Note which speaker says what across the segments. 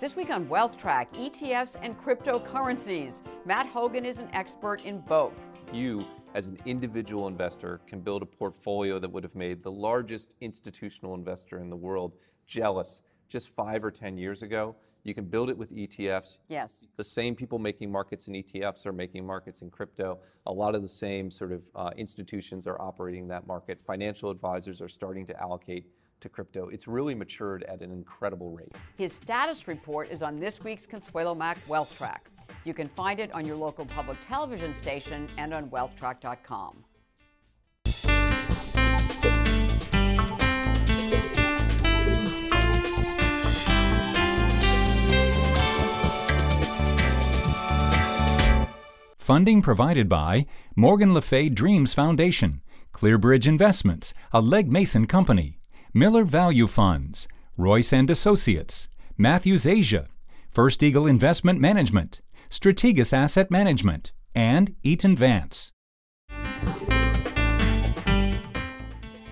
Speaker 1: This week on Wealth Track, ETFs and cryptocurrencies. Matt Hougan is an expert in both.
Speaker 2: You, as an individual investor, can build a portfolio that would have made the largest institutional investor in the world jealous just five or 10 years ago. You can build it with ETFs.
Speaker 1: Yes.
Speaker 2: The same people making markets in ETFs are making markets in crypto. A lot of the same sort of uh, institutions are operating that market. Financial advisors are starting to allocate to crypto. It's really matured at an incredible rate.
Speaker 1: His status report is on this week's Consuelo Mack Wealth Track. You can find it on your local public television station and on wealthtrack.com.
Speaker 3: Funding provided by Morgan Le Fay Dreams Foundation, Clearbridge Investments, a Legg Mason company, Miller Value Funds, Royce and Associates, Matthews Asia, First Eagle Investment Management, Strategas Asset Management, and Eaton Vance.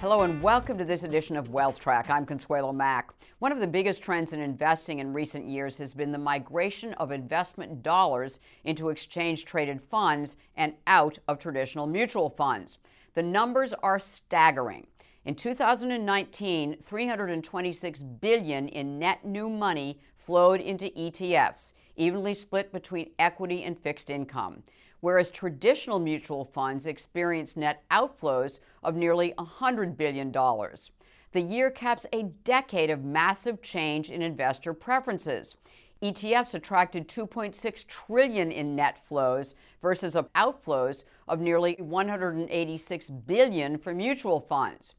Speaker 1: Hello and welcome to this edition of Wealth Track. I'm Consuelo Mack. One of the biggest trends in investing in recent years has been the migration of investment dollars into exchange traded funds and out of traditional mutual funds. The numbers are staggering. In 2019, 326 billion in net new money flowed into ETFs, evenly split between equity and fixed income whereas traditional mutual funds experienced net outflows of nearly $100 billion. The year caps a decade of massive change in investor preferences. ETFs attracted 2.6 trillion in net flows versus outflows of nearly 186 billion for mutual funds.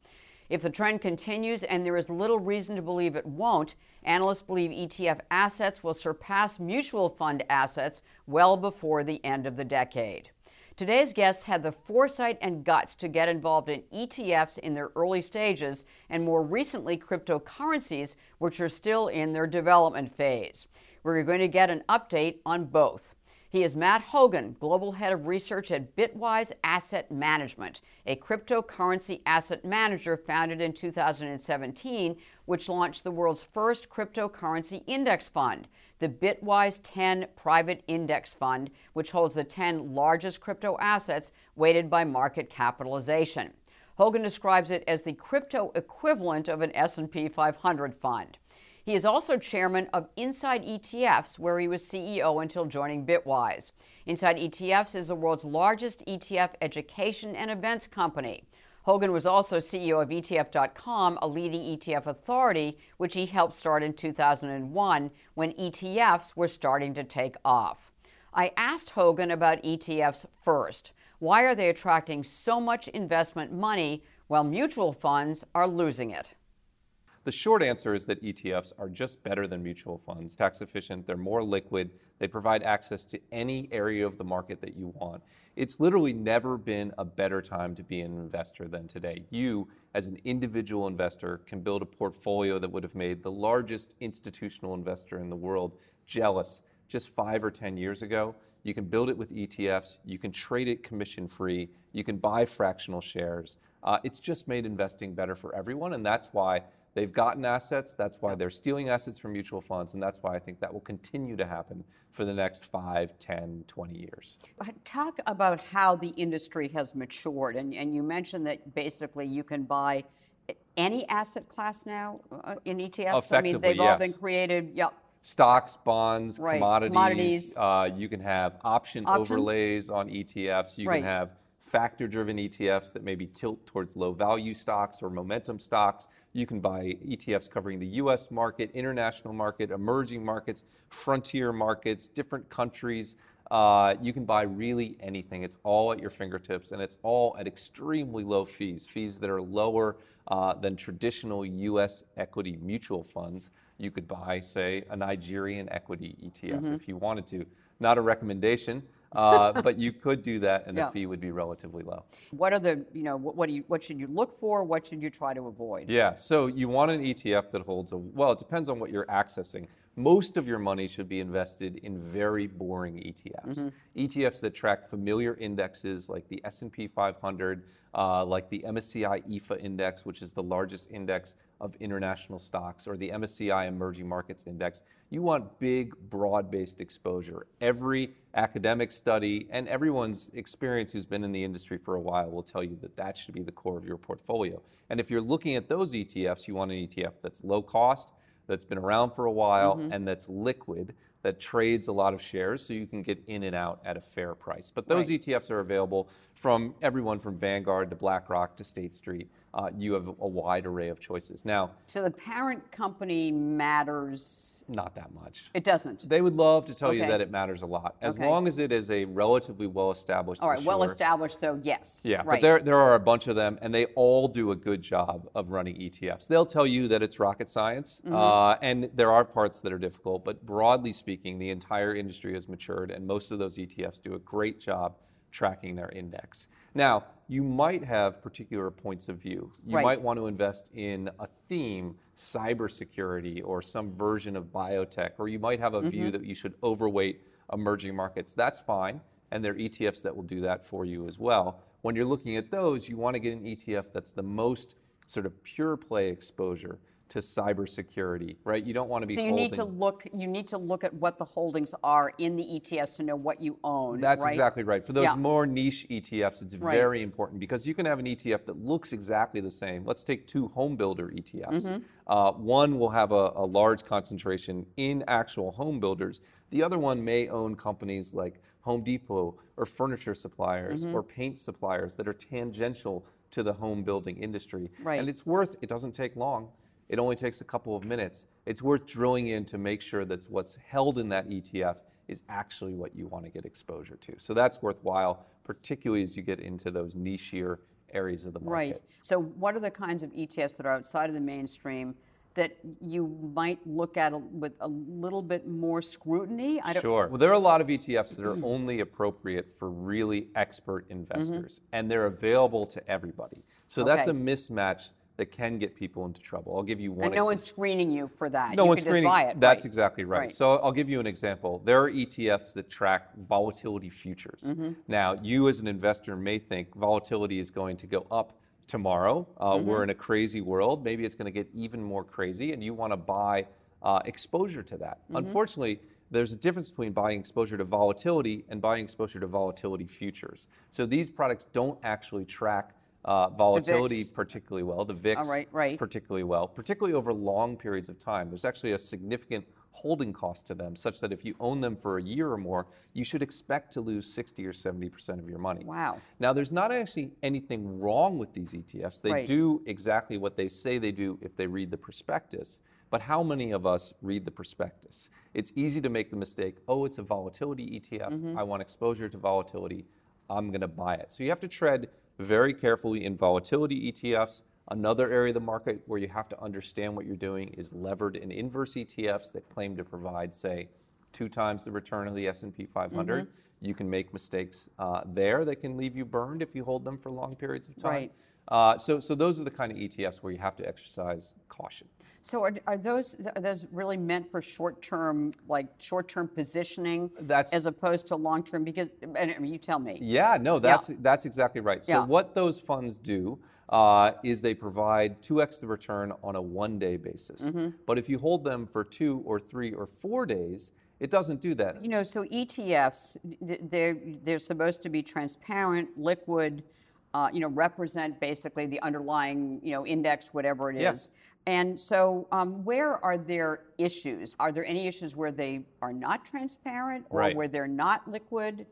Speaker 1: If the trend continues, and there is little reason to believe it won't, analysts believe ETF assets will surpass mutual fund assets well before the end of the decade. Today's guests had the foresight and guts to get involved in ETFs in their early stages and more recently cryptocurrencies, which are still in their development phase. We're going to get an update on both. He is Matt Hougan, Global Head of Research at Bitwise Asset Management, a cryptocurrency asset manager founded in 2017, which launched the world's first cryptocurrency index fund, the Bitwise 10 Private Index Fund, which holds the 10 largest crypto assets weighted by market capitalization. Hougan describes it as the crypto equivalent of an S&P 500 fund. He is also chairman of Inside ETFs, where he was CEO until joining Bitwise. Inside ETFs is the world's largest ETF education and events company. Hougan was also CEO of ETF.com, a leading ETF authority, which he helped start in 2001 when ETFs were starting to take off. I asked Hougan about ETFs first. Why are they attracting so much investment money while mutual funds are losing it?
Speaker 2: The short answer is that ETFs are just better than mutual funds. Tax efficient, they're more liquid, they provide access to any area of the market that you want. It's literally never been a better time to be an investor than today. You, as an individual investor, can build a portfolio that would have made the largest institutional investor in the world jealous just five or 10 years ago. You can build it with ETFs, you can trade it commission free, you can buy fractional shares. Uh, it's just made investing better for everyone, and that's why They've gotten assets. That's why they're stealing assets from mutual funds. And that's why I think that will continue to happen for the next 5, 10, 20 years.
Speaker 1: Talk about how the industry has matured. And, and you mentioned that basically you can buy any asset class now uh, in ETFs.
Speaker 2: I
Speaker 1: mean, they've
Speaker 2: yes.
Speaker 1: all been created. Yep.
Speaker 2: Stocks, bonds,
Speaker 1: right.
Speaker 2: commodities.
Speaker 1: commodities.
Speaker 2: Uh, you can have option
Speaker 1: Options.
Speaker 2: overlays on ETFs. You
Speaker 1: right.
Speaker 2: can have factor driven ETFs that maybe tilt towards low value stocks or momentum stocks. You can buy ETFs covering the US market, international market, emerging markets, frontier markets, different countries. Uh, you can buy really anything. It's all at your fingertips and it's all at extremely low fees, fees that are lower uh, than traditional US equity mutual funds. You could buy, say, a Nigerian equity ETF mm-hmm. if you wanted to. Not a recommendation. Uh, but you could do that, and yeah. the fee would be relatively low.
Speaker 1: What are the, you know, what, what, do you, what should you look for? What should you try to avoid?
Speaker 2: Yeah, so you want an ETF that holds a, well, it depends on what you're accessing. Most of your money should be invested in very boring ETFs. ETFs that track familiar indexes like the S&P 500, uh, like the MSCI EFA index, which is the largest index of international stocks, or the MSCI Emerging Markets Index. You want big, broad-based exposure. Every academic study and everyone's experience who's been in the industry for a while will tell you that that should be the core of your portfolio. And if you're looking at those ETFs, you want an ETF that's low cost, that's been around for a while, mm-hmm. and that's liquid, that trades a lot of shares so you can get in and out at a fair price. But those
Speaker 1: Right.
Speaker 2: ETFs are available from everyone from Vanguard to BlackRock to State Street. Uh, you have a wide array of choices. Now,
Speaker 1: So the parent company matters.
Speaker 2: not that much.
Speaker 1: It doesn't.
Speaker 2: They would love to tell you that it matters a lot, as
Speaker 1: Okay.
Speaker 2: long as it is a relatively well-established.
Speaker 1: All right, well-established though, yes.
Speaker 2: Yeah,
Speaker 1: right.
Speaker 2: but there, there are a bunch of them, and they all do a good job of running ETFs. They'll tell you that it's rocket science,
Speaker 1: Mm-hmm.
Speaker 2: uh, and there are parts that are difficult, but broadly speaking, the entire industry has matured, and most of those ETFs do a great job tracking their index. Now, you might have particular points of view. You
Speaker 1: Right.
Speaker 2: might want to invest in a theme, cybersecurity, or some version of biotech, or you might have a
Speaker 1: Mm-hmm.
Speaker 2: view that you should overweight emerging markets. That's fine, and there are ETFs that will do that for you as well. When you're looking at those, you want to get an ETF that's the most sort of pure play exposure to cybersecurity, right? You don't want to be
Speaker 1: So you
Speaker 2: holding.
Speaker 1: need to look. You need to look at what the holdings are in the ETFs to know what you own.
Speaker 2: That's
Speaker 1: right?
Speaker 2: exactly right. For those
Speaker 1: Yeah.
Speaker 2: more niche ETFs, it's
Speaker 1: Right.
Speaker 2: very important because you can have an ETF that looks exactly the same. Let's take two home builder ETFs.
Speaker 1: Mm-hmm.
Speaker 2: Uh, one will have a, a large concentration in actual home builders. The other one may own companies like Home Depot or furniture suppliers
Speaker 1: Mm-hmm.
Speaker 2: or paint suppliers that are tangential to the home building industry.
Speaker 1: Right.
Speaker 2: And it's worth, it doesn't take long. It only takes a couple of minutes. It's worth drilling in to make sure that what's held in that ETF is actually what you want to get exposure to. So that's worthwhile, particularly as you get into those nichier areas of the market.
Speaker 1: Right. So what are the kinds of ETFs that are outside of the mainstream that you might look at a- with a little bit more scrutiny? I don't,
Speaker 2: Sure. Well, there are a lot of ETFs that are only appropriate for really expert investors, and they're available to everybody. So that's a
Speaker 1: Mm-hmm.
Speaker 2: Mismatch that can get people into trouble. I'll give you one
Speaker 1: And no
Speaker 2: example.
Speaker 1: one's screening you for that.
Speaker 2: No
Speaker 1: you
Speaker 2: one's
Speaker 1: can
Speaker 2: screening.
Speaker 1: Just buy it.
Speaker 2: That's
Speaker 1: right.
Speaker 2: exactly right.
Speaker 1: Right.
Speaker 2: So I'll give you an example. There are ETFs that track volatility futures.
Speaker 1: Mm-hmm.
Speaker 2: Now, you as an investor may think volatility is going to go up tomorrow. Uh,
Speaker 1: Mm-hmm.
Speaker 2: We're in a crazy world. Maybe it's going to get even more crazy, and you want to buy uh, exposure to that.
Speaker 1: Mm-hmm.
Speaker 2: Unfortunately, there's a difference between buying exposure to volatility and buying exposure to volatility futures. So these products don't actually track uh, volatility particularly well. The VIX
Speaker 1: right, right.
Speaker 2: particularly well, particularly over long periods of time. There's actually a significant holding cost to them, such that if you own them for a year or more, you should expect to lose 60 or 70% of your money.
Speaker 1: Wow.
Speaker 2: Now, there's not actually anything wrong with these ETFs. They
Speaker 1: Right.
Speaker 2: do exactly what they say they do if they read the prospectus. But how many of us read the prospectus? It's easy to make the mistake oh, it's a volatility ETF.
Speaker 1: Mm-hmm.
Speaker 2: I want exposure to volatility. I'm going to buy it. So you have to tread very carefully in volatility ETFs. Another area of the market where you have to understand what you're doing is levered and inverse ETFs that claim to provide, say, two times the return of the S&P 500.
Speaker 1: Mm-hmm.
Speaker 2: You can make mistakes uh, there that can leave you burned if you hold them for long periods of time.
Speaker 1: Right.
Speaker 2: Uh, so, so those are the kind of ETFs where you have to exercise caution.
Speaker 1: So are, are those are those really meant for short term, like short term positioning,
Speaker 2: That's-
Speaker 1: as opposed to long term? Because and, I mean, you tell me.
Speaker 2: Yeah, no, that's that's exactly right. So
Speaker 1: Yeah.
Speaker 2: what those funds do uh, is they provide 2x the return on a one-day basis.
Speaker 1: Mm-hmm.
Speaker 2: But if you hold them for two or three or four days, it doesn't do that.
Speaker 1: You know, so ETFs, they're they're supposed to be transparent, liquid, uh, you know, represent basically the underlying you know index, whatever it is.
Speaker 2: Yeah.
Speaker 1: And so, um, where are there issues? Are there any issues where they are not transparent, or
Speaker 2: Right.
Speaker 1: where they're not liquid,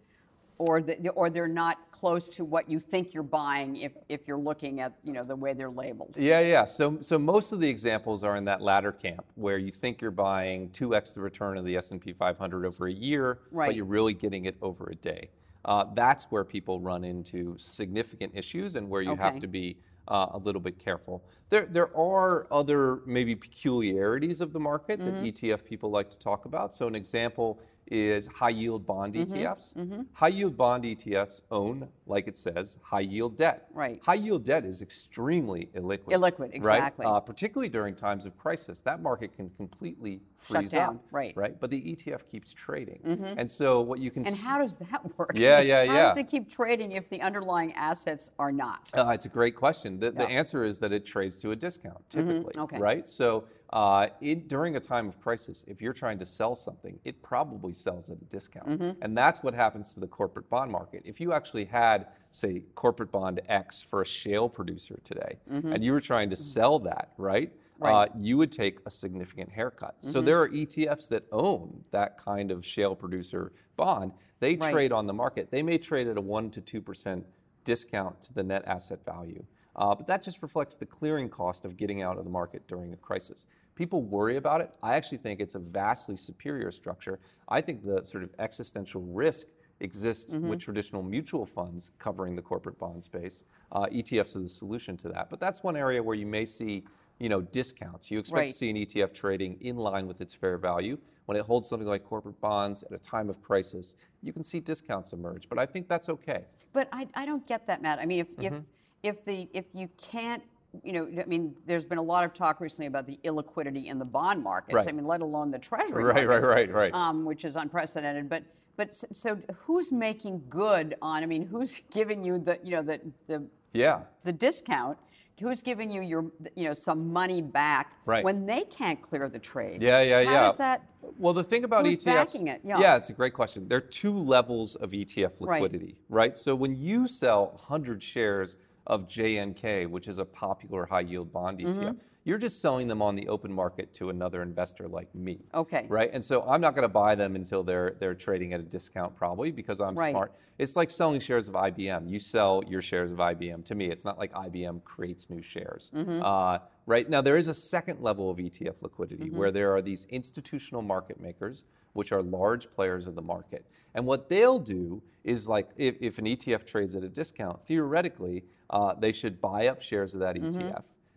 Speaker 1: or the, or they're not close to what you think you're buying if, if you're looking at you know the way they're labeled?
Speaker 2: Yeah, yeah. So, so most of the examples are in that latter camp where you think you're buying 2x the return of the S&P 500 over a year,
Speaker 1: Right.
Speaker 2: but you're really getting it over a day. Uh, that's where people run into significant issues and where you
Speaker 1: Okay.
Speaker 2: have to be uh, a little bit careful. There, there are other maybe peculiarities of the market
Speaker 1: Mm-hmm.
Speaker 2: that ETF people like to talk about. So an example is high yield bond
Speaker 1: Mm-hmm.
Speaker 2: ETFs. High yield bond ETFs own, like it says, high yield debt.
Speaker 1: Right.
Speaker 2: High yield debt is extremely illiquid.
Speaker 1: Illiquid,
Speaker 2: right?
Speaker 1: exactly.
Speaker 2: Uh, particularly during times of crisis, that market can completely
Speaker 1: Shut
Speaker 2: freeze
Speaker 1: down,
Speaker 2: up.
Speaker 1: right. Mm-hmm.
Speaker 2: Right. But the ETF keeps trading, and so what you can
Speaker 1: And
Speaker 2: s-
Speaker 1: how does that work?
Speaker 2: Yeah, yeah,
Speaker 1: How
Speaker 2: yeah.
Speaker 1: How does it keep trading if the underlying assets are not?
Speaker 2: Uh, it's a great question. The, the
Speaker 1: Yeah. Mm-hmm.
Speaker 2: answer is that it trades to a discount, typically.
Speaker 1: okay.
Speaker 2: Right? So, uh, it, during a time of crisis, if you're trying to sell something, it probably sells at a discount.
Speaker 1: Mm-hmm.
Speaker 2: And that's what happens to the corporate bond market. If you actually had, say, corporate bond X for a shale producer today, and you were trying to sell that, right?
Speaker 1: Mm-hmm. Right.
Speaker 2: Uh, you would take a significant haircut. So there are ETFs that own that kind of shale producer bond. They
Speaker 1: Right.
Speaker 2: trade on the market. They may trade at a one to two percent discount to the net asset value. Uh, but that just reflects the clearing cost of getting out of the market during a crisis. People worry about it. I actually think it's a vastly superior structure. I think the sort of existential risk exists with traditional mutual funds covering the corporate bond space. Uh, ETFs are the solution to that. But that's one area where you may see you know, discounts. You expect
Speaker 1: Right.
Speaker 2: to see an ETF trading in line with its fair value. When it holds something like corporate bonds at a time of crisis, you can see discounts emerge. But I think that's okay.
Speaker 1: But I, I don't get that, Matt. I mean, if,
Speaker 2: Mm-hmm.
Speaker 1: if, if, the, if you can't, you know, I mean, there's been a lot of talk recently about the illiquidity in the bond markets.
Speaker 2: Right.
Speaker 1: I mean, let alone the treasury
Speaker 2: Right, right,
Speaker 1: markets,
Speaker 2: right, right.
Speaker 1: Um, which is unprecedented. But but s- so who's making good on? I mean, who's giving you the you know the the
Speaker 2: Yeah.
Speaker 1: the discount? Who's giving you your you know some money back
Speaker 2: Right.
Speaker 1: when they can't clear the trade?
Speaker 2: Yeah, yeah,
Speaker 1: How
Speaker 2: yeah.
Speaker 1: does that?
Speaker 2: Well, the thing about
Speaker 1: Who's
Speaker 2: ETFs,
Speaker 1: backing it? Yeah.
Speaker 2: yeah, it's a great question. There are two levels of ETF
Speaker 1: Right.
Speaker 2: liquidity, right? So when you sell 100 shares of JNK, which is a popular high yield bond ETF,
Speaker 1: Mm-hmm.
Speaker 2: You're just selling them on the open market to another investor like me.
Speaker 1: Okay.
Speaker 2: Right? And so I'm not going to buy them until they're they're trading at a discount probably because I'm
Speaker 1: Right.
Speaker 2: smart. It's like selling shares of IBM. You sell your shares of IBM to me. It's not like IBM creates new shares.
Speaker 1: Mm-hmm.
Speaker 2: Uh, right now, there is a second level of ETF liquidity
Speaker 1: Mm-hmm.
Speaker 2: where there are these institutional market makers, which are large players of the market. And what they'll do is like if, if an ETF trades at a discount, theoretically, uh, they should buy up shares of that
Speaker 1: Mm-hmm.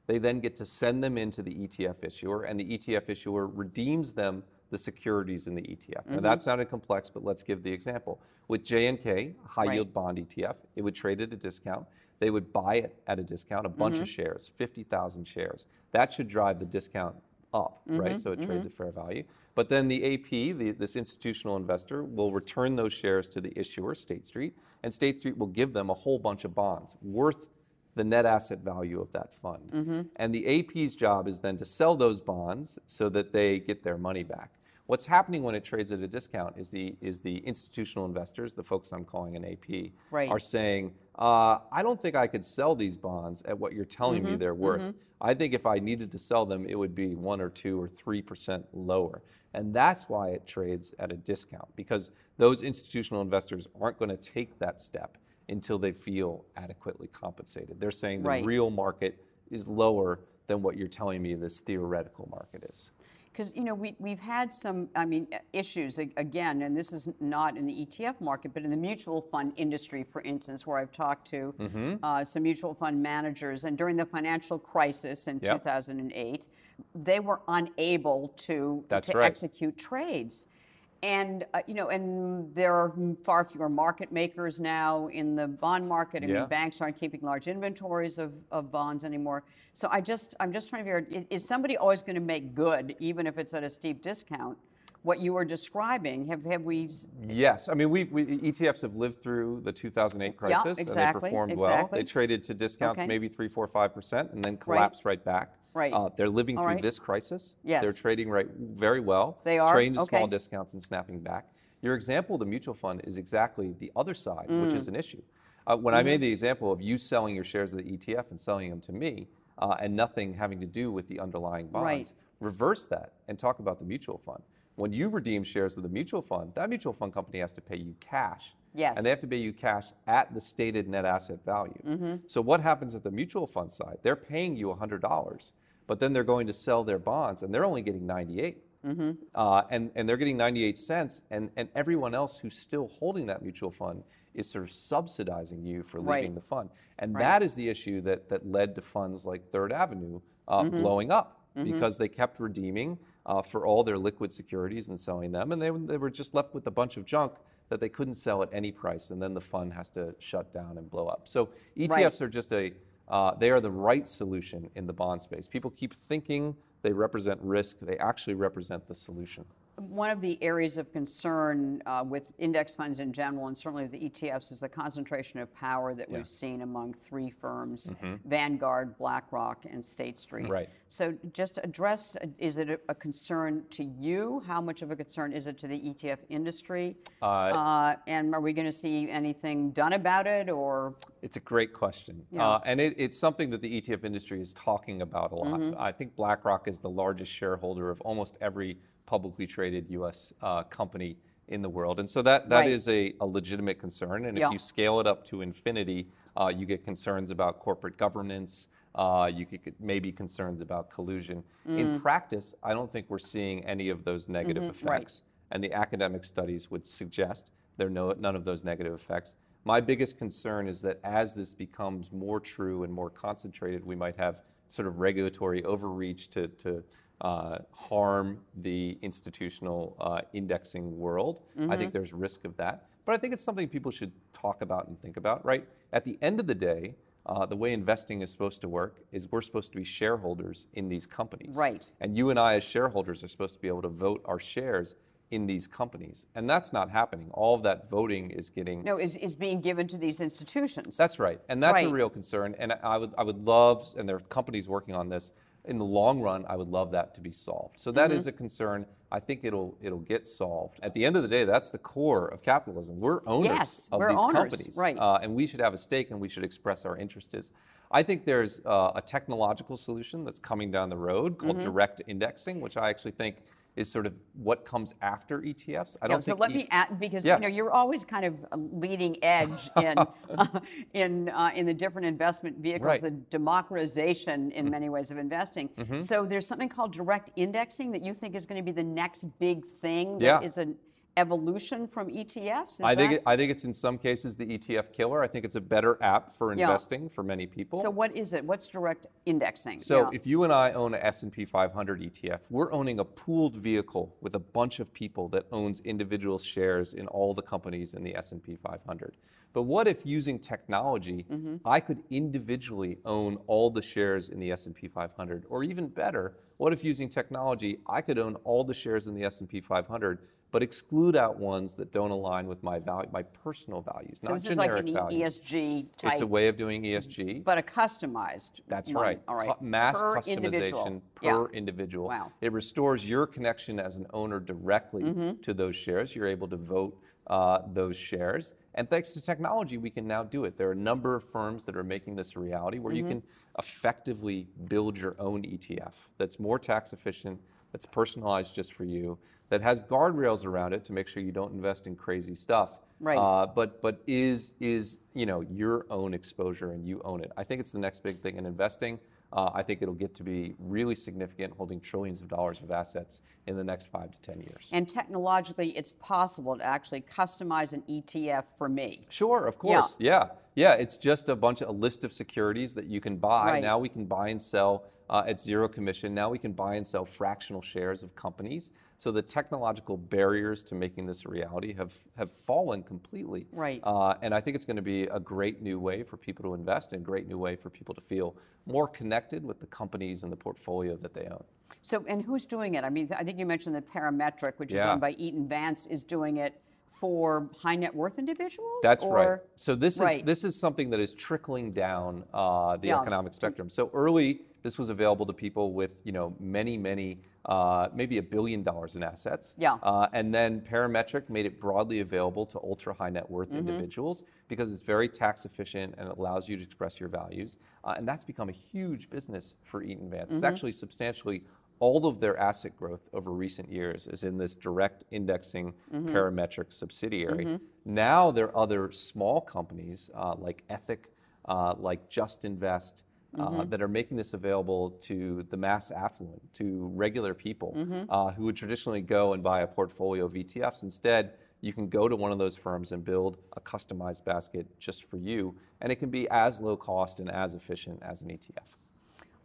Speaker 2: They then get to send them into the ETF issuer, and the ETF issuer redeems them the securities in the ETF. Now
Speaker 1: Mm-hmm.
Speaker 2: that sounded complex, but let's give the example. With JNK, high
Speaker 1: Right.
Speaker 2: yield bond ETF, it would trade at a discount. They would buy it at a discount, a bunch
Speaker 1: Mm-hmm.
Speaker 2: of shares, 50,000 shares. That should drive the discount up,
Speaker 1: Mm-hmm,
Speaker 2: right? So it trades at fair value. But then the AP, the, this institutional investor, will return those shares to the issuer, State Street, and State Street will give them a whole bunch of bonds worth the net asset value of that fund.
Speaker 1: Mm-hmm.
Speaker 2: And the AP's job is then to sell those bonds so that they get their money back. What's happening when it trades at a discount is the is the institutional investors, the folks I'm calling an AP,
Speaker 1: Right.
Speaker 2: are saying, uh, I don't think I could sell these bonds at what you're telling
Speaker 1: Mm-hmm,
Speaker 2: me they're worth. I think if I needed to sell them, it would be one or two or three percent lower. And that's why it trades at a discount because those institutional investors aren't going to take that step until they feel adequately compensated. They're saying the
Speaker 1: Right.
Speaker 2: real market is lower than what you're telling me this theoretical market is.
Speaker 1: Because you know we we've had some I mean issues again, and this is not in the ETF market, but in the mutual fund industry, for instance, where I've talked to
Speaker 2: Mm-hmm.
Speaker 1: uh, some mutual fund managers, and during the financial crisis in
Speaker 2: Yep.
Speaker 1: 2008, they were unable to
Speaker 2: That's
Speaker 1: to
Speaker 2: right.
Speaker 1: execute trades. And uh, you know, and there are far fewer market makers now in the bond market. I
Speaker 2: Yeah.
Speaker 1: mean, banks aren't keeping large inventories of, of bonds anymore. So I just, I'm just trying to figure out, is somebody always going to make good, even if it's at a steep discount? What you were describing, have, have we,
Speaker 2: Yes, I mean we, we ETFs have lived through the 2008 crisis and they
Speaker 1: exactly,
Speaker 2: performed well. They traded to discounts
Speaker 1: Okay.
Speaker 2: maybe three, four, five percent, and then collapsed right, back.
Speaker 1: Right.
Speaker 2: Uh, they're living
Speaker 1: All
Speaker 2: through
Speaker 1: right.
Speaker 2: this crisis.
Speaker 1: Yes.
Speaker 2: They're trading right very well.
Speaker 1: They are?
Speaker 2: trading to small discounts and snapping back. Your example of the mutual fund is exactly the other side, which
Speaker 1: Mm.
Speaker 2: is an issue. Uh, when I made the example of you selling your shares of the ETF and selling them to me, uh, and nothing having to do with the underlying bonds,
Speaker 1: Right.
Speaker 2: reverse that and talk about the mutual fund. When you redeem shares of the mutual fund, that mutual fund company has to pay you cash.
Speaker 1: Yes.
Speaker 2: And they have to pay you cash at the stated net asset value.
Speaker 1: Mm-hmm.
Speaker 2: So what happens at the mutual fund side? They're paying you $100, but then they're going to sell their bonds and they're only getting 98.
Speaker 1: Mm-hmm.
Speaker 2: Uh, and, and they're getting 98 cents, and, and everyone else who's still holding that mutual fund is sort of subsidizing you for leaving
Speaker 1: Right.
Speaker 2: the fund. And
Speaker 1: Right.
Speaker 2: that is the issue that, that led to funds like Third Avenue uh,
Speaker 1: Mm-hmm.
Speaker 2: blowing up because they kept redeeming uh, for all their liquid securities and selling them, and they, they were just left with a bunch of junk that they couldn't sell at any price, and then the fund has to shut down and blow up. So ETFs
Speaker 1: Right.
Speaker 2: are just a uh, they are the right solution in the bond space. People keep thinking they represent risk; they actually represent the solution.
Speaker 1: One of the areas of concern uh, with index funds in general, and certainly with the ETFs, is the concentration of power that we've seen among three firms Vanguard, BlackRock, and State Street.
Speaker 2: Mm-hmm. Right.
Speaker 1: So, just address uh, is it a, a concern to you? How much of a concern is it to the ETF industry? Uh, and are we going to see anything done about it? Or,
Speaker 2: It's a great question.
Speaker 1: Yeah.
Speaker 2: Uh, and it, it's something that the ETF industry is talking about a lot.
Speaker 1: Mm-hmm.
Speaker 2: I think BlackRock is the largest shareholder of almost every publicly traded US uh, company in the world. And so that, that
Speaker 1: Right.
Speaker 2: is a, a legitimate concern. And
Speaker 1: Yeah.
Speaker 2: if you scale it up to infinity, uh, you get concerns about corporate governance. Uh, you could get maybe concerns about collusion. In
Speaker 1: Mm.
Speaker 2: practice, I don't think we're seeing any of those negative
Speaker 1: Mm-hmm. right.
Speaker 2: effects and the academic studies would suggest there are no, none of those negative effects. My biggest concern is that as this becomes more true and more concentrated, we might have sort of regulatory overreach to, to uh, harm the institutional uh, indexing world. I think there's risk of that. But I think it's something people should talk about and think about, right? At the end of the day, uh, the way investing is supposed to work is we're supposed to be shareholders in these companies.
Speaker 1: Right.
Speaker 2: And you and I, as shareholders, are supposed to be able to vote our shares in these companies. And that's not happening. All of that voting is getting.
Speaker 1: no, is, is being given to these institutions?
Speaker 2: That's right. And that's a real concern. And I would, I would love, and there are companies working on this, in the long run, I would love that to be solved. So that
Speaker 1: Mm-hmm.
Speaker 2: is a concern. I think it'll, it'll get solved. At the end of the day, that's the core of capitalism. We're owners
Speaker 1: Yes,
Speaker 2: of
Speaker 1: we're
Speaker 2: these
Speaker 1: owners,
Speaker 2: companies.
Speaker 1: right.
Speaker 2: Uh, and we should have a stake and we should express our interest is. I think there's uh, a technological solution that's coming down the road called
Speaker 1: Mm-hmm.
Speaker 2: direct indexing, which I actually think is sort of what comes after ETFs. I
Speaker 1: Yeah,
Speaker 2: don't
Speaker 1: so
Speaker 2: think
Speaker 1: let
Speaker 2: E-
Speaker 1: me add because
Speaker 2: Yeah.
Speaker 1: you know you're always kind of leading edge in uh, in uh, in the different investment vehicles,
Speaker 2: Right. Mm-hmm.
Speaker 1: the democratization in many ways of investing. So there's something called direct indexing that you think is going to be the next big thing. That
Speaker 2: Yeah.
Speaker 1: is an evolution from ETFs. Is
Speaker 2: I think
Speaker 1: that-
Speaker 2: it, I think it's in some cases the ETF killer. I think it's a better app for
Speaker 1: Yeah.
Speaker 2: investing for many people.
Speaker 1: so what is it? What's direct indexing?
Speaker 2: So
Speaker 1: Yeah.
Speaker 2: if you and I own a S&P 500 ETF, we're owning a pooled vehicle with a bunch of people that owns individual shares in all the companies in the S&P 500. But what if using technology,
Speaker 1: Mm-hmm.
Speaker 2: I could individually own all the shares in the S&P 500 or even better, what if using technology, I could own all the shares in the S&P 500 but exclude out ones that don't align with my value, my personal values,
Speaker 1: so
Speaker 2: not
Speaker 1: this is like an
Speaker 2: values.
Speaker 1: ESG type,
Speaker 2: It's a way of doing ESG.
Speaker 1: but a customized.
Speaker 2: That's
Speaker 1: one.
Speaker 2: right.
Speaker 1: All right.
Speaker 2: Mass
Speaker 1: Per
Speaker 2: customization
Speaker 1: individual.
Speaker 2: per
Speaker 1: Yeah.
Speaker 2: individual.
Speaker 1: Wow.
Speaker 2: It restores your connection as an owner directly
Speaker 1: Mm-hmm.
Speaker 2: to those shares. You're able to vote uh, those shares. And thanks to technology, we can now do it. There are a number of firms that are making this a reality where
Speaker 1: Mm-hmm.
Speaker 2: you can effectively build your own ETF that's more tax efficient, that's personalized just for you, that has guardrails around it to make sure you don't invest in crazy stuff.
Speaker 1: Right.
Speaker 2: Uh, but but is is you know your own exposure and you own it. I think it's the next big thing in investing. Uh, I think it'll get to be really significant, holding trillions of dollars of assets in the next five to ten years.
Speaker 1: And technologically, it's possible to actually customize an ETF for me.
Speaker 2: Sure, of course. Yeah. yeah. It's just a bunch of a list of securities that you can buy.
Speaker 1: Right.
Speaker 2: Now we can buy and sell uh, at zero commission. Now we can buy and sell fractional shares of companies. So the technological barriers to making this a reality have, have fallen completely.
Speaker 1: Right.
Speaker 2: Uh, and I think it's going to be a great new way for people to invest and a great new way for people to feel more connected with the companies and the portfolio that they own.
Speaker 1: So, and who's doing it? I mean, I think you mentioned that Parametric, which is owned by Eaton Vance, is doing it for high net worth individuals.
Speaker 2: That's
Speaker 1: or-
Speaker 2: right. So this is this is something that is trickling down uh, the
Speaker 1: Yeah.
Speaker 2: economic spectrum. So early, this was available to people with you know many many uh, maybe a billion dollars in assets.
Speaker 1: Yeah.
Speaker 2: Uh, and then Parametric made it broadly available to ultra high net worth
Speaker 1: Mm-hmm.
Speaker 2: individuals because it's very tax efficient and it allows you to express your values. Uh, and that's become a huge business for Eaton Vance.
Speaker 1: Mm-hmm.
Speaker 2: It's actually substantially all of their asset growth over recent years is in this direct indexing
Speaker 1: Mm-hmm.
Speaker 2: parametric subsidiary. Now there are other small companies uh, like Ethic, uh, like Just Invest, uh, that are making this available to the mass affluent, to regular people uh, who would traditionally go and buy a portfolio of ETFs. Instead, you can go to one of those firms and build a customized basket just for you, and it can be as low cost and as efficient as an ETF.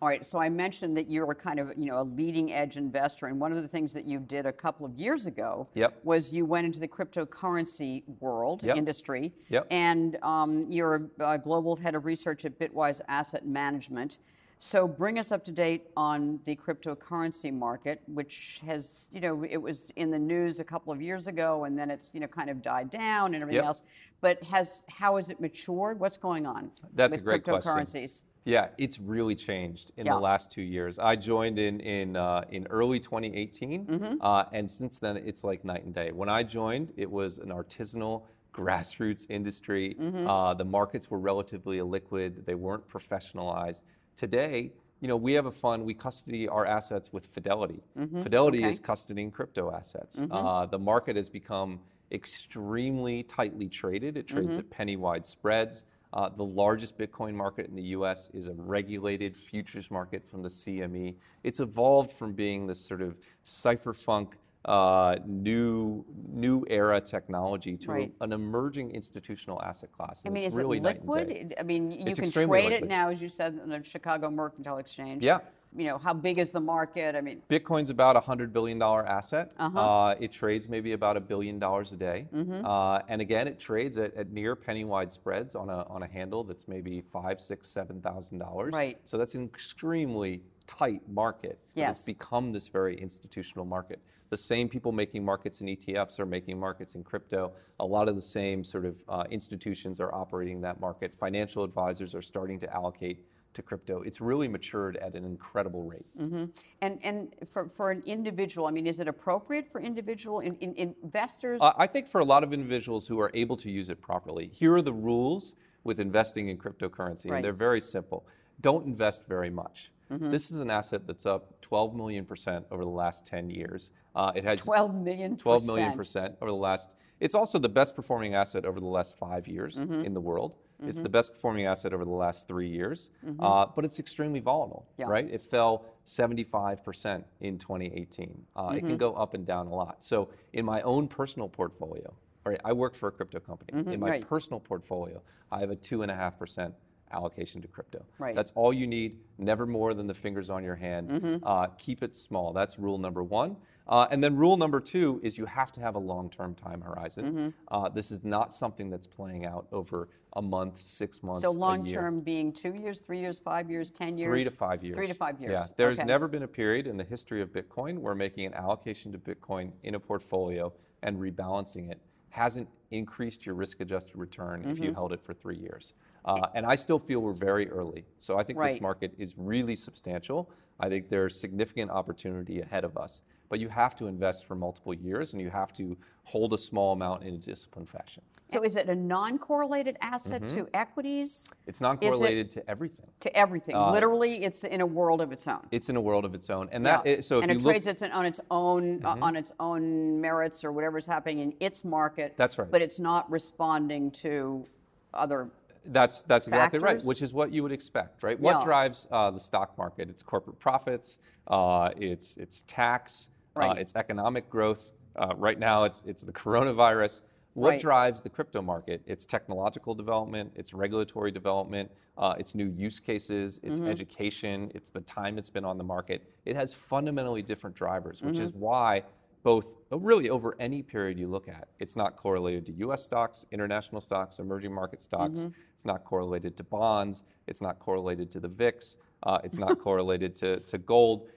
Speaker 1: All right, so I mentioned that you're a kind of, you know, a leading edge investor, and one of the things that you did a couple of years ago
Speaker 2: Yep.
Speaker 1: was you went into the cryptocurrency world
Speaker 2: Yep.
Speaker 1: industry,
Speaker 2: Yep.
Speaker 1: and um, you're a, a global head of research at Bitwise Asset Management. So bring us up to date on the cryptocurrency market, which has, you know, it was in the news a couple of years ago, and then it's, you know, kind of died down and everything else. But has how has it matured? What's going on
Speaker 2: That's a
Speaker 1: with
Speaker 2: great question. Yeah, it's really changed in
Speaker 1: Yeah.
Speaker 2: the last two years. I joined in in uh, in early 2018, uh, and since then it's like night and day. When I joined, it was an artisanal grassroots industry. Uh, the markets were relatively illiquid; they weren't professionalized. Today, you know, we have a fund. We custody our assets with Fidelity. Fidelity
Speaker 1: Okay.
Speaker 2: is custodying crypto assets. Uh, the market has become extremely tightly traded. It trades at penny wide spreads. Uh, the largest Bitcoin market in the US is a regulated futures market from the CME. It's evolved from being this sort of cypherpunk uh, new new era technology to a- an emerging institutional asset class.
Speaker 1: I mean,
Speaker 2: it's
Speaker 1: is
Speaker 2: really
Speaker 1: it liquid? I mean, you
Speaker 2: It's
Speaker 1: can trade it now, as you said, on the Chicago Mercantile Exchange.
Speaker 2: Yeah.
Speaker 1: You know, how big is the market? I mean,
Speaker 2: Bitcoin's about a hundred billion dollar asset.
Speaker 1: Uh-huh.
Speaker 2: Uh, it trades maybe about a billion dollars a day,
Speaker 1: Mm-hmm.
Speaker 2: uh, and again, it trades at, at near penny wide spreads on a on a handle that's maybe five, six, seven thousand dollars.
Speaker 1: Right.
Speaker 2: So that's an extremely tight market.
Speaker 1: Yes.
Speaker 2: It's become this very institutional market. The same people making markets in ETFs are making markets in crypto. A lot of the same sort of uh, institutions are operating that market. Financial advisors are starting to allocate to crypto. It's really matured at an incredible rate.
Speaker 1: and and for, for an individual, I mean, is it appropriate for individual in, in, investors?
Speaker 2: Uh, I think for a lot of individuals who are able to use it properly, here are the rules with investing in cryptocurrency,
Speaker 1: Right.
Speaker 2: and they're very simple. Don't invest very much.
Speaker 1: Mm-hmm.
Speaker 2: This is an asset that's up 12 million percent over the last 10 years. Uh, it has
Speaker 1: 12 million
Speaker 2: 12 million percent over the last. It's also the best performing asset over the last five years
Speaker 1: Mm-hmm.
Speaker 2: in the world. It's the best performing asset over the last three years, uh, but it's extremely volatile,
Speaker 1: Mm-hmm. Yeah.
Speaker 2: right? It fell 75% in 2018. Uh, It
Speaker 1: Mm-hmm.
Speaker 2: can go up and down a lot. So in my own personal portfolio, all right, I work for a crypto company. In my
Speaker 1: Mm-hmm. right.
Speaker 2: personal portfolio, I have a two and a half percent allocation to crypto.
Speaker 1: Right.
Speaker 2: That's all you need, never more than the fingers on your hand.
Speaker 1: Mm-hmm.
Speaker 2: Uh, keep it small. That's rule number one. Uh, and then rule number two is you have to have a long-term time horizon.
Speaker 1: Mm-hmm.
Speaker 2: Uh, this is not something that's playing out over a month, six months,
Speaker 1: so
Speaker 2: a
Speaker 1: long
Speaker 2: year.
Speaker 1: term being two years, three years, five years, 10 years?
Speaker 2: Three to five years.
Speaker 1: Three to five years.
Speaker 2: Yeah. There's
Speaker 1: Okay.
Speaker 2: never been a period in the history of Bitcoin where making an allocation to Bitcoin in a portfolio and rebalancing it hasn't increased your risk adjusted return if
Speaker 1: Mm-hmm.
Speaker 2: you held it for three years. Uh, and I still feel we're very early. So I think
Speaker 1: Right.
Speaker 2: this market is really substantial. I think there's significant opportunity ahead of us. But you have to invest for multiple years and you have to hold a small amount in a disciplined fashion.
Speaker 1: So is it a non correlated asset
Speaker 2: Mm-hmm.
Speaker 1: to equities?
Speaker 2: It's not correlated to everything.
Speaker 1: To everything. Literally, it's in a world of its own.
Speaker 2: It's in a world of its own. And that
Speaker 1: Yeah.
Speaker 2: is- so
Speaker 1: and it
Speaker 2: look
Speaker 1: trades its, on its own uh, on its own merits or whatever's happening in its market.
Speaker 2: That's right.
Speaker 1: But it's not responding to other.
Speaker 2: That's that's exactly right, which is what you would expect, right? What
Speaker 1: Yeah.
Speaker 2: drives uh, the stock market? It's corporate profits, uh, it's it's tax, uh, it's economic growth. Uh, right now, it's it's the coronavirus. What
Speaker 1: Right.
Speaker 2: drives the crypto market? It's technological development, it's regulatory development, uh, it's new use cases, it's
Speaker 1: Mm-hmm.
Speaker 2: education, it's the time it's been on the market. It has fundamentally different drivers, which
Speaker 1: Mm-hmm.
Speaker 2: is why both uh, really over any period you look at, it's not correlated to US stocks, international stocks, emerging market stocks.
Speaker 1: Mm-hmm.
Speaker 2: It's not correlated to bonds. It's not correlated to the VIX. Uh, it's not correlated to, to gold.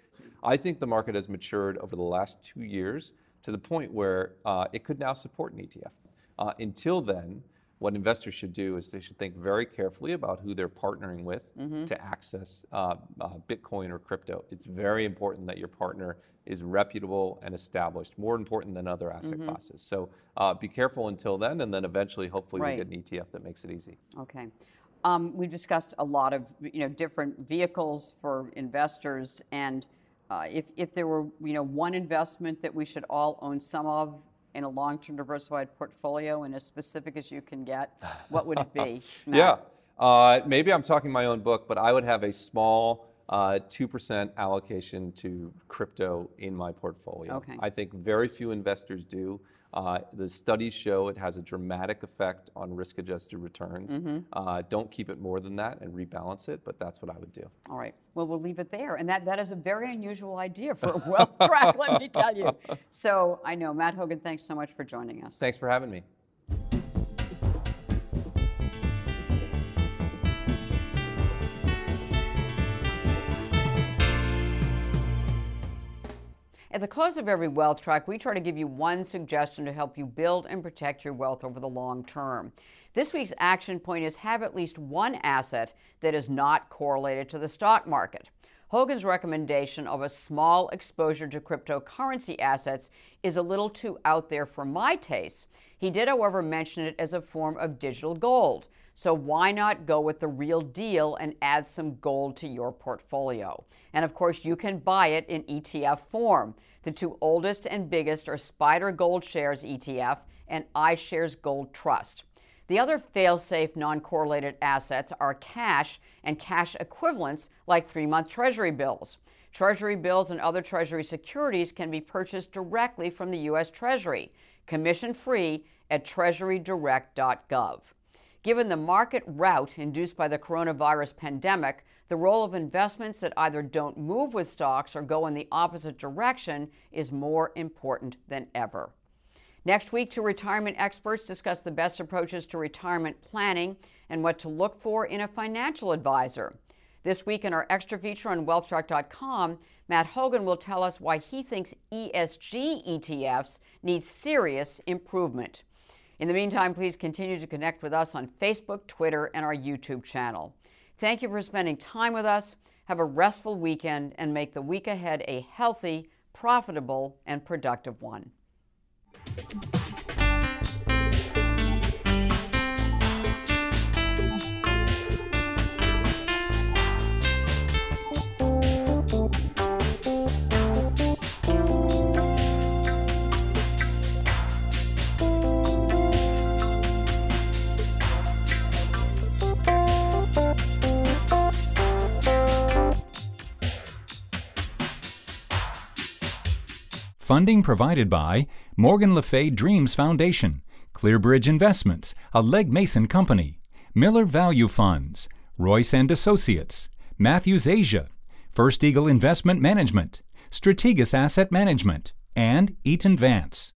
Speaker 2: I think the market has matured over the last two years to the point where uh, it could now support an ETF. Uh, until then, what investors should do is they should think very carefully about who they're partnering with to access uh, uh, Bitcoin or crypto. It's very important that your partner is reputable and established, more important than other asset classes. So uh, be careful until then, and then eventually, hopefully,
Speaker 1: Right.
Speaker 2: we get an ETF that makes it easy.
Speaker 1: Okay. Um, we've discussed a lot of you know different vehicles for investors, and uh, if if there were you know one investment that we should all own some of in a long-term diversified portfolio, and as specific as you can get, what would it be?
Speaker 2: Yeah. Uh, maybe I'm talking my own book, but I would have a small uh, 2% allocation to crypto in my portfolio.
Speaker 1: Okay.
Speaker 2: I think very few investors do. Uh, the studies show it has a dramatic effect on risk adjusted returns.
Speaker 1: Mm-hmm.
Speaker 2: Uh, don't keep it more than that and rebalance it, but that's what I would do.
Speaker 1: All right. Well, we'll leave it there. And that, that is a very unusual idea for a wealth track, let me tell you. So I know. Matt Hougan, thanks so much for joining us.
Speaker 2: Thanks for having me.
Speaker 1: At the close of every wealth track, we try to give you one suggestion to help you build and protect your wealth over the long term. This week's action point is have at least one asset that is not correlated to the stock market. Hougan's recommendation of a small exposure to cryptocurrency assets is a little too out there for my taste. He did, however, mention it as a form of digital gold. So why not go with the real deal and add some gold to your portfolio? And of course, you can buy it in ETF form. The two oldest and biggest are SPDR Gold Shares ETF and iShares Gold Trust. The other fail-safe non-correlated assets are cash and cash equivalents like 3-month treasury bills. Treasury bills and other treasury securities can be purchased directly from the US Treasury, commission-free at treasurydirect.gov. Given the market rout induced by the coronavirus pandemic, the role of investments that either don't move with stocks or go in the opposite direction is more important than ever. Next week, two retirement experts discuss the best approaches to retirement planning and what to look for in a financial advisor. This week, in our extra feature on wealthtrack.com, Matt Hougan will tell us why he thinks ESG ETFs need serious improvement. In the meantime, please continue to connect with us on Facebook, Twitter, and our YouTube channel. Thank you for spending time with us. Have a restful weekend and make the week ahead a healthy, profitable, and productive one.
Speaker 3: Funding provided by Morgan Le Fay Dreams Foundation, Clearbridge Investments, a Legg Mason company, Miller Value Funds, Royce and Associates, Matthews Asia, First Eagle Investment Management, Strategas Asset Management, and Eaton Vance.